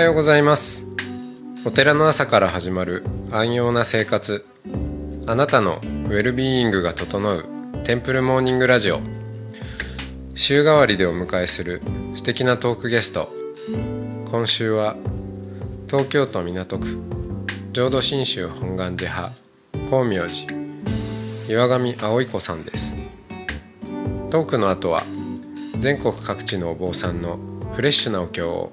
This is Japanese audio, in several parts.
おはようございます。お寺の朝から始まる安養な生活。あなたのウェルビーイングが整うテンプルモーニングラジオ。週替わりでお迎えする素敵なトークゲスト。今週は東京都港区浄土真宗本願寺派光明寺岩上葵子さんです。トークの後は全国各地のお坊さんのフレッシュなお経を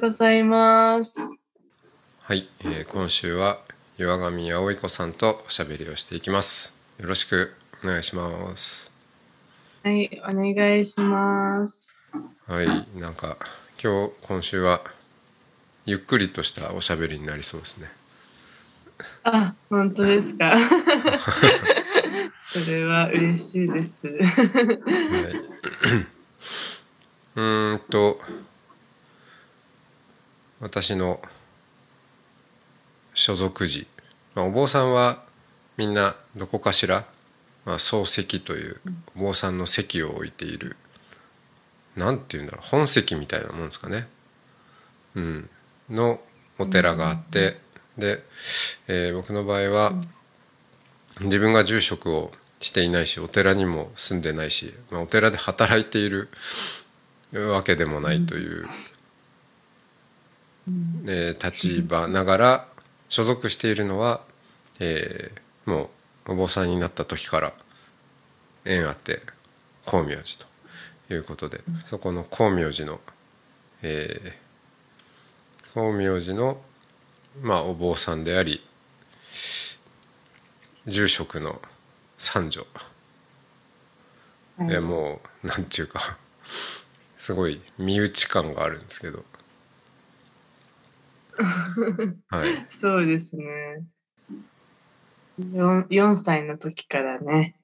ございます。はい、えー今週は岩上葵子さんとおしゃべりをしていきますよろしくお願いしますはい、お願いします。はいなんか今日今週はゆっくりとしたおしゃべりになりそうですねあ、本当ですか？それは嬉しいです。はい、うーんと私の所属時、まあ、お坊さんはみんなどこかしら、まあ、漱石というお坊さんの席を置いている。なんていうんだろう本席みたいなもんですかね、うん、のお寺があって、で、えー僕の場合は、自分が住職をしていないしお寺にも住んでないし、まあ、お寺で働いているわけでもないという、えー立場ながら所属しているのは、えーもうお坊さんになった時から縁あって光明寺ということで、そこの光明寺の、えー光明寺の、まあ、お坊さんであり住職の三女。はい。もうなんていうかすごい身内感があるんですけどはい。そうですね。4, 4歳の時からね、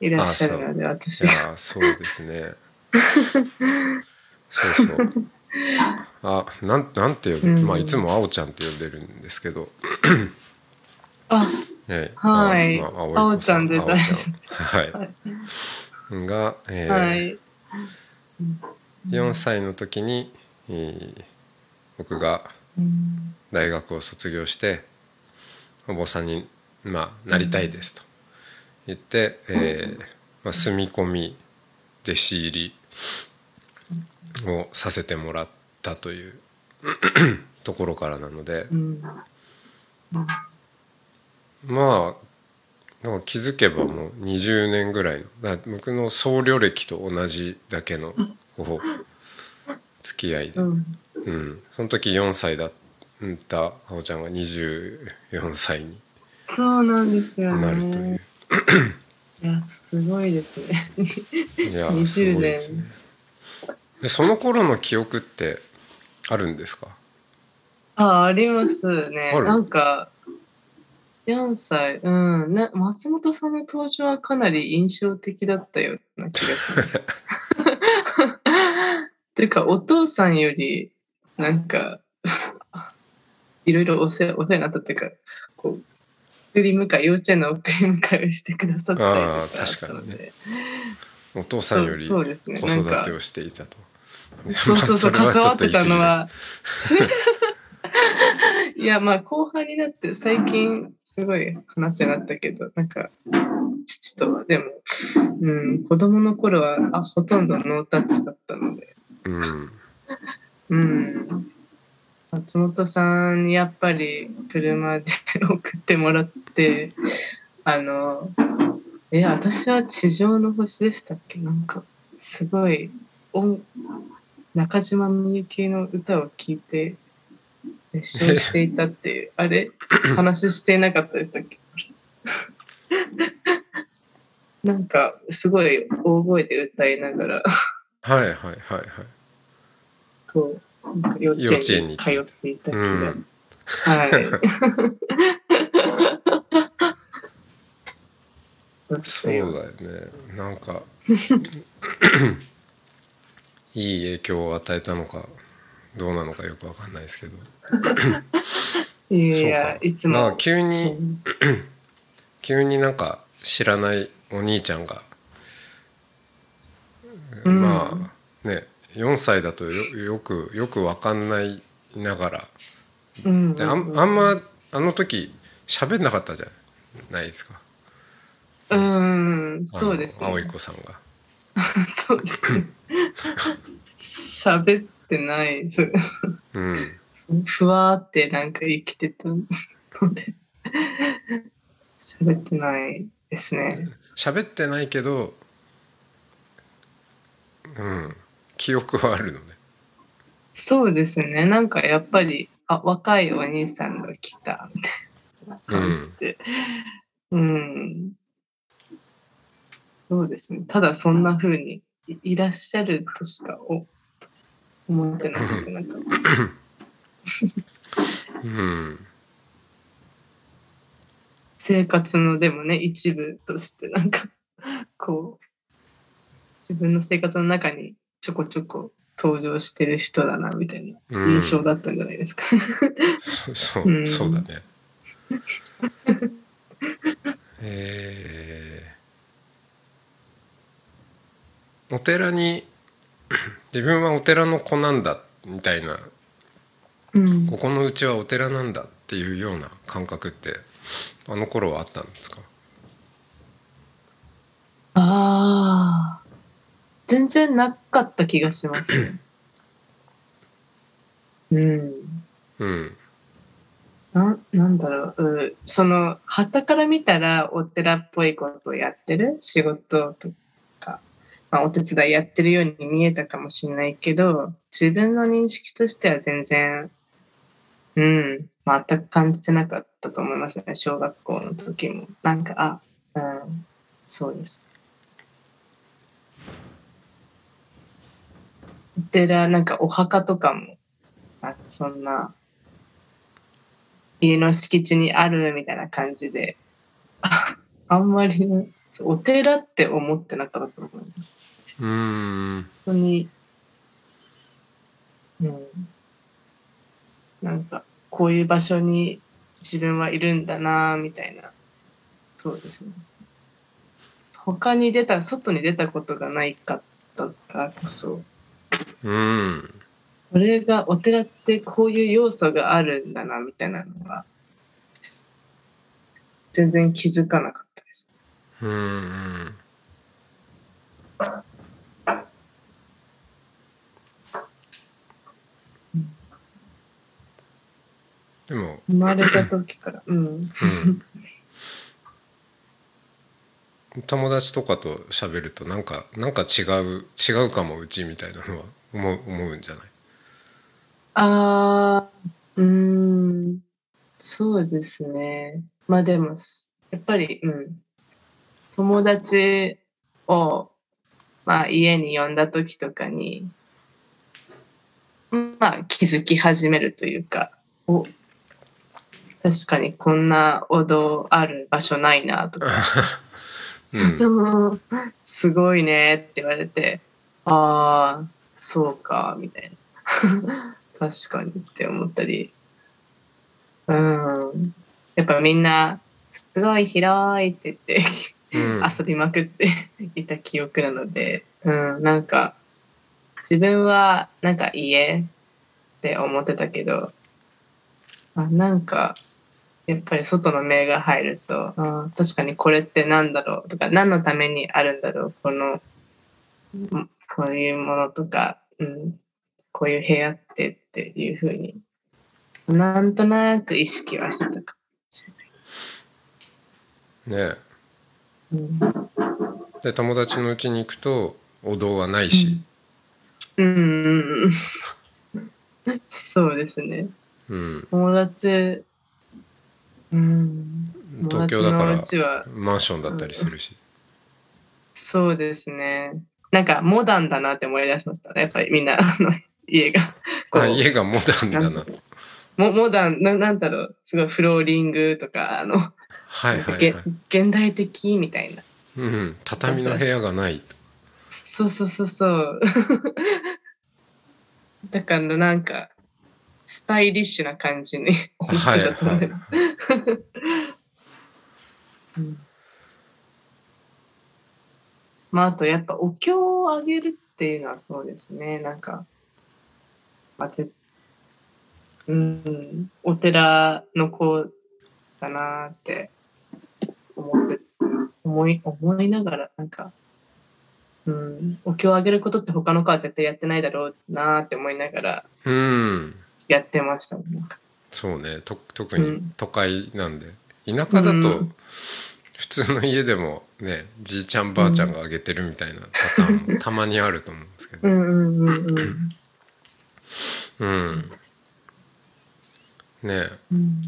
いらっしゃるので、い私が。やーそうですね。そうそう。あなんなんて呼ぶ、うん。まあいつもあおちゃんって呼んでるんですけど、あ、ええはい。まああおちゃんで大丈はい、が、えーはい。4歳の時に、えー僕がうん大学を卒業してお坊さんに、まあ、なりたいですと言って、えーまあ、住み込み弟子入りをさせてもらったという ところからなのでまあなんか気づけばもう20年ぐらいの僕の僧侶歴と同じだけのこう付き合いでう。んうん、その時4歳だったあおちゃんが24歳にそうなんですよなるというね。いや、すごいですね。いや 20すごいですねでその頃の記憶ってあるんですか？あ、ありますね。なんか、4歳、うん、な松本さんの登場はかなり印象的だったような気がします。というか、お父さんより、なんか、いろいろお世話お世話になったっていうか、こう、送り迎え、幼稚園の送り迎えをしてくださったりとかあーあった確かにので、お父さんより子育てをしていたと。そうそうそう、関わってたのは。いや、まあ、後半になって最近すごい話になったけど、なんか、父とは、でも、うん、子供の頃はあほとんどノータッチだったので、うんうん。松本さんにやっぱり車で送ってもらって、あの、え、私は地上の星でしたっけ？なんか、すごい、音中島みゆきの歌を聴いて、熱唱していたっていう、あれ、話していなかったでしたっけ？なんか、すごい大声で歌いながら、はいはいはいはい。そう。なんか幼稚園に通っていた気が。うんはい。そうだよねなんか いい影響を与えたのかどうなのかよくわかんないですけどいやかいつも。まあ急に 急になんか知らないお兄ちゃんが、うんまあね4歳だとよよくよくわかんないながらうんであんあんまあの時喋んなかったじゃないですかうん、そうですね。青い子さんが。そうですね。喋ってない。そううんふわーってなんか生きてたので、喋ってないですね。喋ってないけどうん記憶はあるのねそうですね。なんかやっぱり、あ、若いお兄さんが来たみたいな感じで。うん。そうですね。ただそんな風にいいらっしゃるとしかお思ってなくて、なんか。うん生活のでもね一部としてなんかこう自分の生活の中にちょこちょこ登場してる人だなみたいなうん。印象だったんじゃないですか。そそううん。そうだね。えー。お寺に 自分はお寺の子なんだみたいな。うん。ここのうちはお寺なんだっていうような感覚ってあの頃はあったんですか？ああ全然なかった気がしますね。うん。うん。ななんだろう。うん。その旗から見たらお寺っぽいことをやってる？仕事とか、まあ、お手伝いやってるように見えたかもしれないけど自分の認識としては全然うん。全く感じてなかったと思いますね。小学校の時も。なんかあうん。そうです寺なんかお墓とかもなんかそんな家の敷地にあるみたいな感じで、あ あんまりね、お寺って思ってなかったと思います。ん本当に、うん。なんか、こういう場所に自分はいるんだな、みたいな。そうですね。他に出た、外に出たことがないかったからこそ、うんこれがお寺ってこういう要素があるんだなみたいなのが全然気づかなかったです。うんうんでも、生まれた時から。うん。うん、友達とかと喋るとなんかなんか違う違うかもうちみたいなのは思う思うんじゃない？あー、うーん、そうですね。まあでも、すやっぱり、うん。友達を、まあ家に呼んだ時とかに、まあ気づき始めるというか、お、確かにこんなお堂ある場所ないなとか、うん そう、すごいねって言われて、ああ、そうか、みたいな。確かにって思ったり。うん。やっぱみんな、すごい広いって言って、うん遊びまくって いた記憶なので、うん、なんか、自分はなんか家って思ってたけど、あなんか、やっぱり外の目が入ると、あ確かにこれって何だろうとか、何のためにあるんだろう、この、んこういうものとか、うん、こういう部屋ってっていうふうに、なんとなく意識はしてたかもしれない。ねうんで友達の家に行くとお堂はないし、うんうんうん。そうですね。うん友達、うん。東京だか友らマンションだったりするし、そうですね。なんかモダンだなって思い出しましたね。やっぱりみんな、あの家が。あ家がモダンだなもモダンな、なんだろう、すごいフローリングとか、あの、はいはいげはい、現代的みたいな。うん、畳の部屋がないそうそうそうそう。だからなんか、スタイリッシュな感じに 思ってはいたと思う。はいうんまああとやっぱお経をあげるっていうのはそうですね。なんか、まあ、ぜうん、お寺の子だなって思って、思い、思いながらなんか、うん、お経をあげることって他の子は絶対やってないだろうなって思いながらうん。やってましたね。なんか。そうね。と特にうん。都会なんで、田舎だとうん普通の家でもねじいちゃんばあちゃんがあげてるみたいなパターンもたまにあると思うんですけど、うんうんうんね。うん。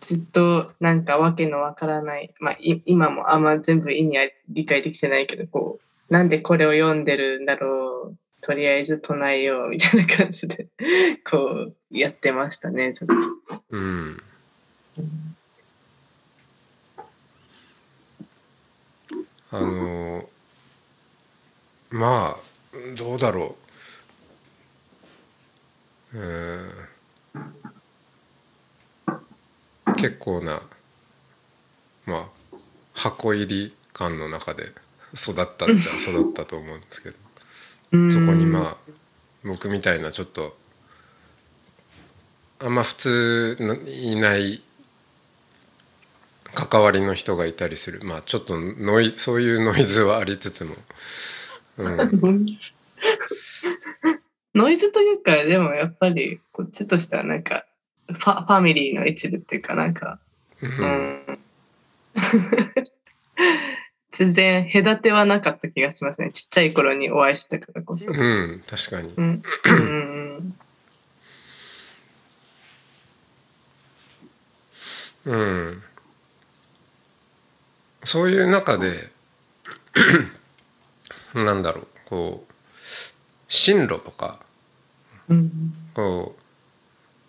ずっとなんかわけのわからない、まあ、い今もあんま全部意味は理解できてないけどこうなんでこれを読んでるんだろうとりあえず唱えようみたいな感じでこうやってましたねちょっと。うん。うんあのまあどうだろう。うん結構なまあ箱入り感の中で 育ったっちゃ 育ったと思うんですけど。そこにまあ僕みたいなちょっとあんま普通のいない関わりの人がいたりする。まあちょっとノイそういうノイズはありつつも、うん、ノイズというかでもやっぱりこっちとしてはなんかファファミリーの一部っていうかなんかううん。ん 全然隔てはなかった気がしますね。ちっちゃい頃にお会いしたからこそ。うん、確かに。うん。うん。うんそういう中で なんだろうこう進路とかうん。こ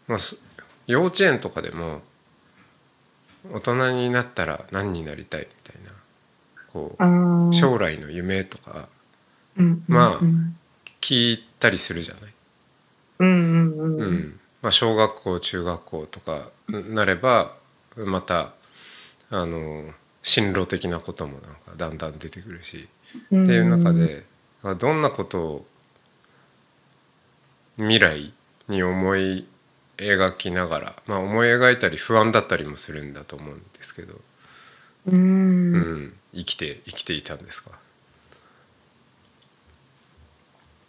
う、まあ、す幼稚園とかでも大人になったら何になりたいみたいなこあうー。将来の夢とかうんまあうん。聞いたりするじゃない？うんうんううん。ん。まあ、小学校中学校とかなればまたあの進路的なこともなんかだんだん出てくるし、うん。っていう中であどんなことを未来に思い描きながら、まあ、思い描いたり不安だったりもするんだと思うんですけど、ううんん、生きて生きていたんですか？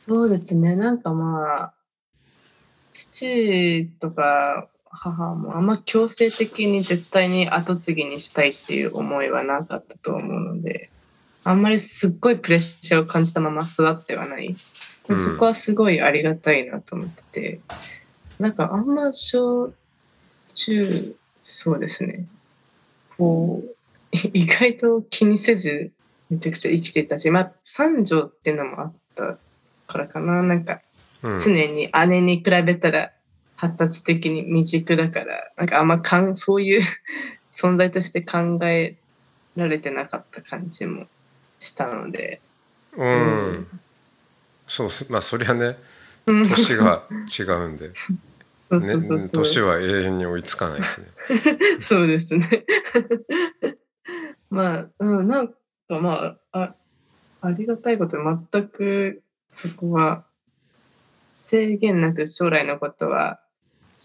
そうですね。なんかまあ、父とか母もあんま強制的に絶対に後継ぎにしたいっていう思いはなかったと思うので、あんまりすっごいプレッシャーを感じたまま育ってはない。うんそこはすごいありがたいなと思ってて、なんかあんま小中、そうですね。こう、意外と気にせずめちゃくちゃ生きてたし、まあ三女っていうのもあったからかな。なんかうん常に姉に比べたら発達的に未熟だから、なんかあんまかんそういう 存在として考えられてなかった感じもしたので。うんそうまあそりゃねうん年が違うんで、そうそうそうそう。ね、年は永遠に追いつかないしね。そうですね。まあ、うん、なんかまあ、あありがたいことに全くそこは制限なく将来のことは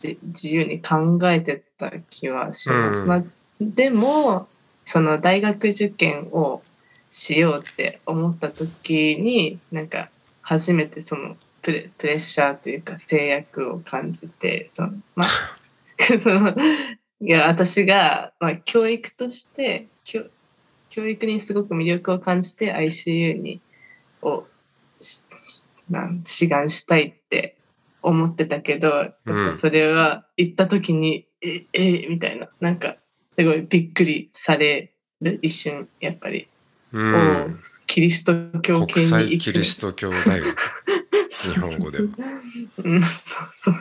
じ自由に考えてた気はします。うんまあ、でも、その大学受験をしようって思った時に、なんか初めてそのプレプレッシャーというか制約を感じて、そのまあ そのいや私が、まあ、教育として教教育にすごく魅力を感じて ICU にをししなん志願したいって思ってたけど、やっぱそれは行った時に「ええみたいな。なんかすごいびっくりされる一瞬やっぱり、うん。おキリスト教系国に行く。際キリスト教大学。日本語では。うん、そうそう。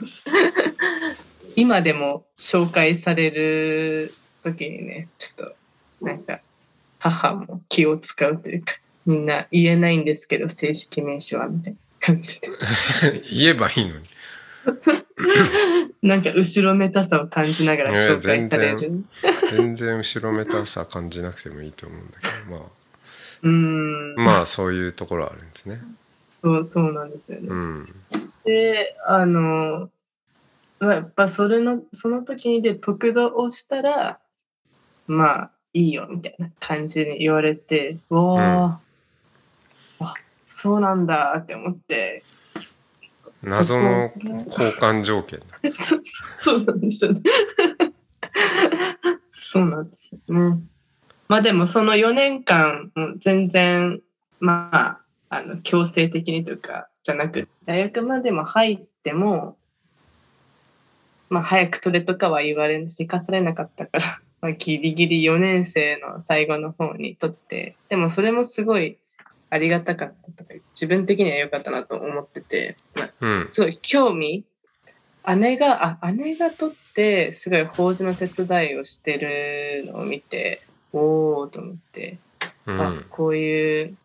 今でも紹介される時にね、ちょっとなんか母も気を使うというか、みんな言えないんですけど、正式名称はみたいな感じで。言えばいいのに。なんか後ろめたさを感じながら紹介される。全然後ろめたさ感じなくてもいいと思うんだけど、まうん。あ、まあそういうところはあるんですね。そう、そうなんですよね。うん。で、あの、まあやっぱそれの、その時にで得度をしたら、まあいいよみたいな感じに言われて、うわー、あ、そうなんだって思って。謎の交換条件だ。そうそうそうなんですよね。そうなんですよね。まあでもその4年間、全然、まあ、あの、強制的にというか、じゃなく、大学までも入っても、まあ早く取れとかは言われん、せかされなかったから、まあギリギリ4年生の最後の方に取って、でもそれもすごいありがたかったとか、自分的には良かったなと思ってて、まあうん。すごい興味姉があ姉がとってすごい法事の手伝いをしてるのを見ておおと思って、あうん。こういう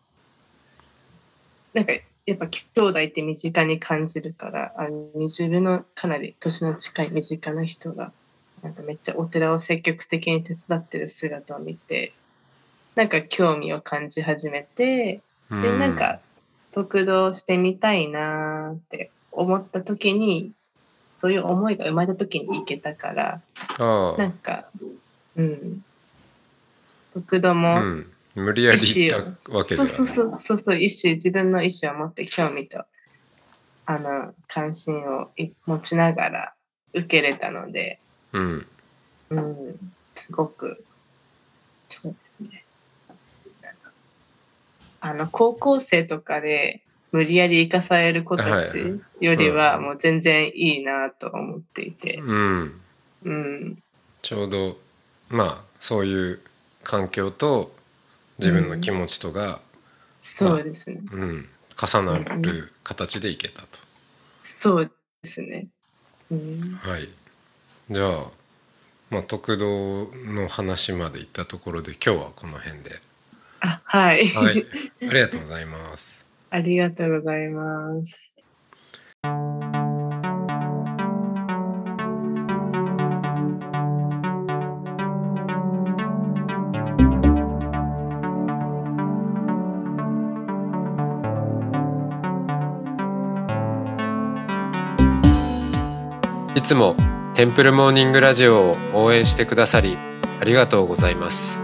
なんかやっぱ兄弟って身近に感じるからあみじるのかなり年の近い身近な人がなんかめっちゃお寺を積極的に手伝ってる姿を見てなんか興味を感じ始めてうで、なんか、得度してみたいなーって思った時に、そういう思いが生まれた時に行けたから、なんか、うん。得度うも、ん。無理やり意行ったわけでは。そうそうそうそうそう、意思、自分の意思を持って興味と、あの、関心をい持ちながら受けれたので、うん。うん、すごく、そうですね。あの、高校生とかで無理やり生かされる子たはいちよりはうんもう全然いいなと思っていて、うん。うん、ちょうど、まあ、そういう環境と自分の気持ちとが、そうですね。うん、重なる形でいけたと。そうですね。うん、はい。じゃあ、まあ、特道の話まで行ったところで今日はこの辺で。あ、はい。はい。ありがとうございます。ありがとうございます。いつもテンプルモーニングラジオを応援してくださりありがとうございます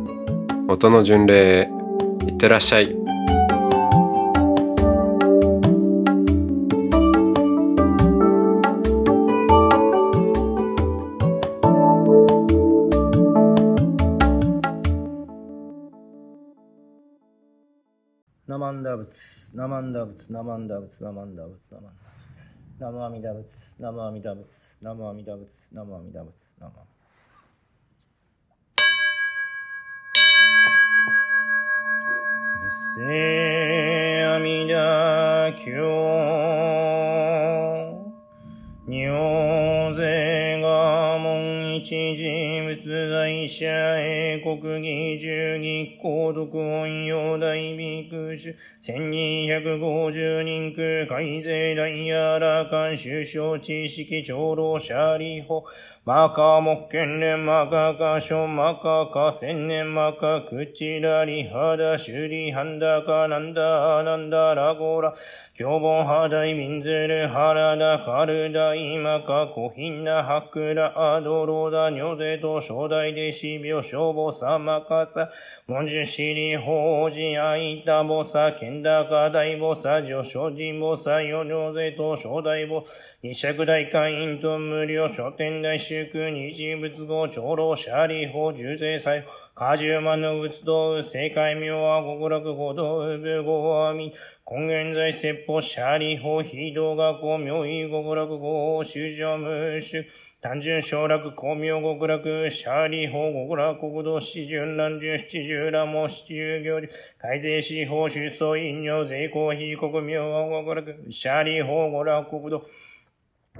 音の巡礼いってらっしゃいナマンダ仏、ナマンダ仏、ナマンダ仏、ナマンダ仏、ナマンダ仏。ナムアミダ仏、ナムアミダ仏、ナムアミダ仏、ナムアミダ仏、ナムアミ仏聖阿弥陀経尿税我門一人物在社英国義十義公族音用大美空主千二百五十人空海税大荒ら官首相知識長老者理法マカモッケンレマカカショマカカセンネマカクチラリハダシュリハンダカナンダナンダラゴラ。凶暴ハダイミンズルハラダカルダイマカコヒンナハクラアドロダニョゼト初代で死病消防サマカサ。文殊師利法寺あいた菩薩、剣高大菩薩、上昇人菩薩、四両税等小大菩薩、二尺大会員と無料、書店大修空、二人仏号、長老者利法、重税祭。法、果十万の仏道、正解名は極楽報道、武合阿弥、根源在説法、者利法、非道学校、名医極楽法、修行無修、単純省楽、光明極楽、シャーリー法極楽国土、四十乱十七十羅も七十行事、改正司法出走飲料、税公非国明極楽、シャーリー法極楽国土、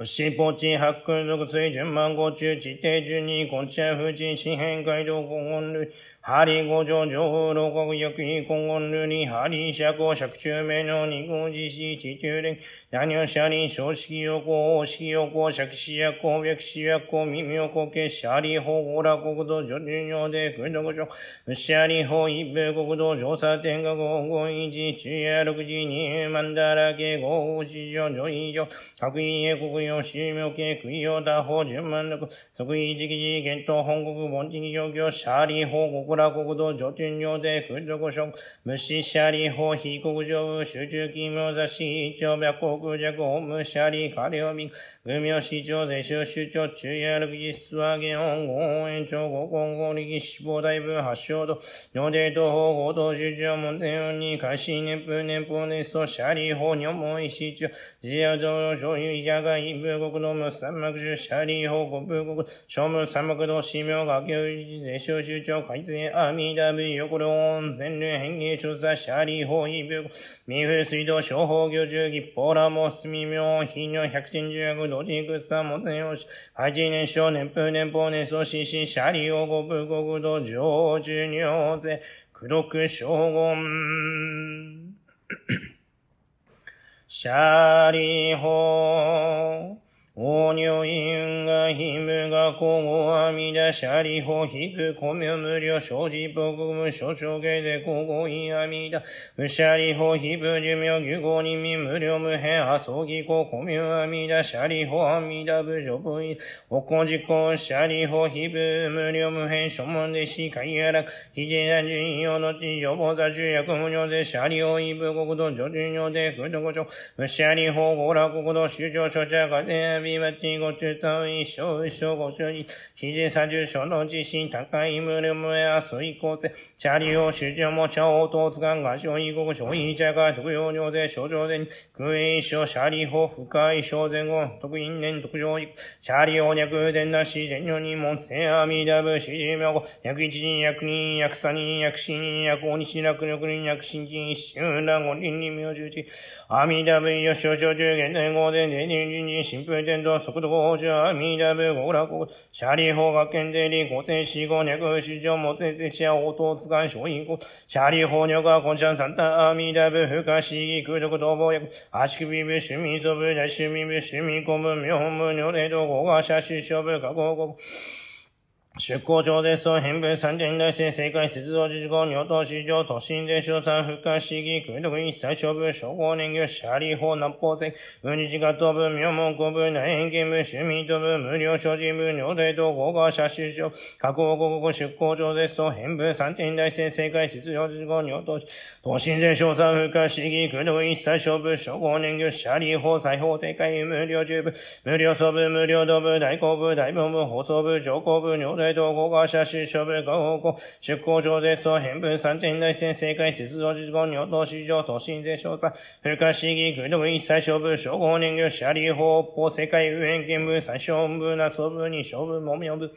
四ポチ八空属水準万五中地底十二国茶富士四辺街道五本類ハリーゴジョジョウロコグヤクヒコンゴンルニハリシャコシャクチュウメノニゴジシチチュウレンダニョシャリショウシキヨコオシキヨコシャクシアコウヤクシアコミミヨコケシャリホウラコグドジョジュニョデクドゴショウシャリホイペコグドジョウサテンガゴゴイジチュヤロクジニエマンダラケゴウジジョジョイジョカクイエコグヨシミョケクイヨタホジュマンドクソクイジキジゲントホンコクボンチギョウギョウシャリホウら国土上天領で空洞所無視シャリ法非国上集中奇妙雑誌一応白国弱無シャリカレオミグミョ市長税収首長中夜六実質は現音合延長合合合力死亡大分発祥度尿デート法合同首長門天に開始年風年法年層シャリ法尿門市長自由上所有医者が一部国の無三幕中シャリ法五部国商務三幕道市名学業税収首長改正阿弥陀仏横領温全連変形調査シャリ法一部民風水道商法業中義ポー。ラモスミ名非尿百戦十薬同時空さもてよし八年少年風年法年総司シャリを五部国土上受尿税苦毒将軍シャリ法お尿因がひむがこごあみだしゃりほひくこみょ無料生じぼくむ所長げでこごいあみだうしゃりほひぶ寿命牛ごにみ無料無変あそぎここみょあみだしゃりほあみだぶじょぶいおこじこしゃりほひぶ無料無変所門でしかいやらくひじなじんよのちよぼざじゅやくむにょぜしゃりほいぶ国土上旬よでくどこちょうしゃりほごら国土主張所長がでびまちご中単位小小ご所に、ひじさじゅ所の自信高い無料無やすい構成、チャリオ主張も茶をとつがんが小異国小異茶が特用尿税症状で、空営所シャリ法深い小前後、特因年特上位、シャリ法略前なし前女にもせ阿弥陀仏四十名後、約一人約二約三人約四人約五日楽力人約新人一瞬乱五輪に明十字、阿弥陀仏よ症状中現代五前前人人人新風天道速度法中阿弥陀仏極楽シャリ法学研税理五千四五脈市場もつせちや応答使い小因故シャリ法女が根シャン三端阿弥陀仏不可思議空毒逃亡薬足首部趣味祖部大趣味部趣味古部妙無如霊道合が社出生部加工国出向上絶相変分三点大生正解接動事項尿等市場都心で小三不可思議空毒一切勝負称号年業シャーリー法南方線無日が飛ぶ妙門古部内変見部趣味飛ぶ無料所持部尿霊道合が社主所加工国語出向上絶相変分三点大生正解接動事項尿等都心で小三不可思議空毒一切勝負称号年業シャーリー法裁法正解無料十部無料素部無料道部大公部大本部放送部上皇部尿大道合が社主所部合法出向上絶を変分三点大戦正解接動事項尿等市場都心で小三不可思議空毒一切勝負称号年業シャリー法法世界右辺見部最小部な総部に小部もみょ部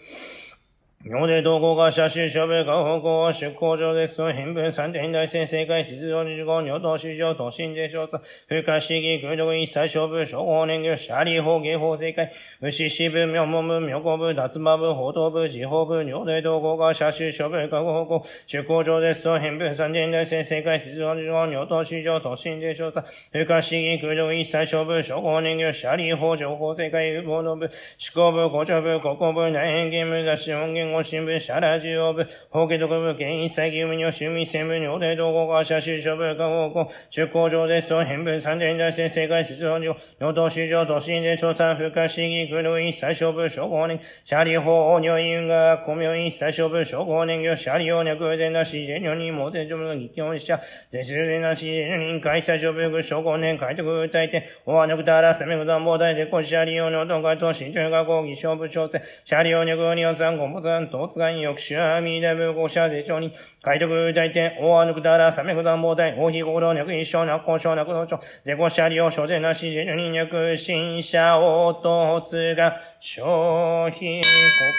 行で同行が車種処分が方向は出向上ですと変分三点大戦正解出場二十五尿道市場都心で調査風化市議空読一切勝負消防年業車理法芸法正解牛支部妙門部妙高部脱馬部報道部地方部尿で同行が車種処分が方向出向上ですと変分三点大戦正解出場二十五尿道市場都心で調査風化市議空読一切勝負消防年業車理法情報正解報道部施行部校長部国交部内変ゲーム雑誌音源本新聞社ラジオ部、法華特部、県一切義務に趣味専務にお手同行会社就職部、下方向、出向上絶賛、編文三点出して、世界出動上、与党市場、都心で調査、不可思議、黒い、最小部、諸公年、社理法、女院が、公明院、最小部、諸公年業、社理用、脈前なし、で、女人、モテ、ジョブの議論者、絶前なし、で、女人、会社、諸部、諸公年、会拓、歌い手、おわぬくたら、せめぐだん、大で、こ、社理王、の、どんかと、新中学校、議商部、調整、社理用、脈に、おさん、ごんぼ、ザン、突願抑止阿弥陀仏公社税調に、海徳大天、大安ぬくだら、三脈断房大、大非合同脈一生な、交渉な、工長、税公社利用、諸税なし、税人脈、新社、応答が、消費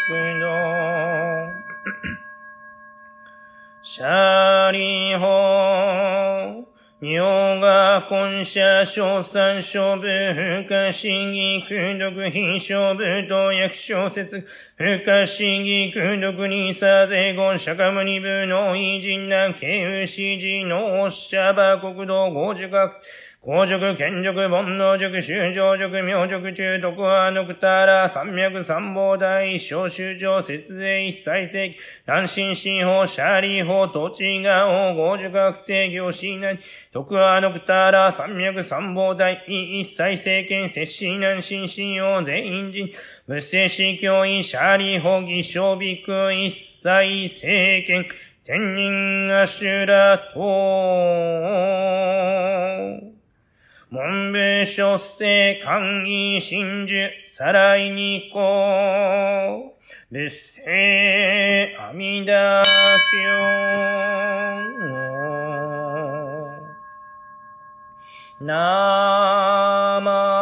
国道。シャリホー尿が根社、小三小部、不可思議、空読、品小部、同訳小説、不可思議、空読にさぜ言、釈迦無二部の偉人な、慶右指示のおっしゃば国道五十学、公塾、剣塾、煩悩塾、修上塾、明塾、中徳派、ノクタラ、三脈、三宝大、小修上、節税、一切世南進新法、シャーリー法、土地が王、五塾学生業、シーナ徳派、ノクタラ、三脈、三宝大、一切政権、摂氏南進新王、全員人、仏政司教員、シャーリー法、義小ビク、一切政権、天人アシュラと、文部書生官位真珠、さらいにこう、仏性阿弥陀経。なま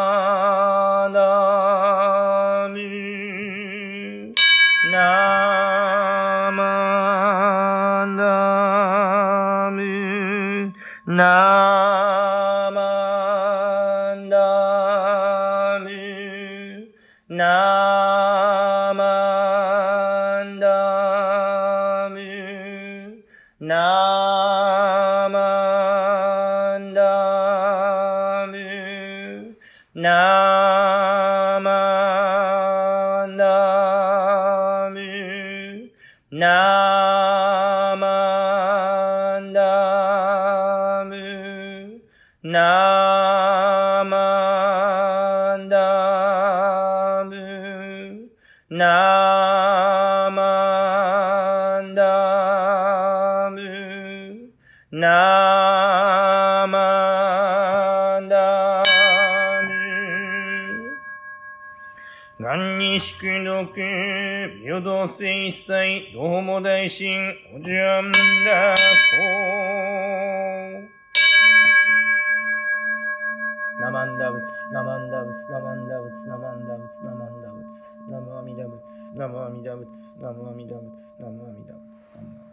No. 平等性一切、どうも大神、おじゃんらこ。ナマンダ仏、ナマンダ仏、ナマンダ仏、ナマンダ仏、ナマンダ仏、ナムアミダ仏、ナムアミダ仏、ナムアミダ仏、ナムアミダ仏、ナムアミダ仏。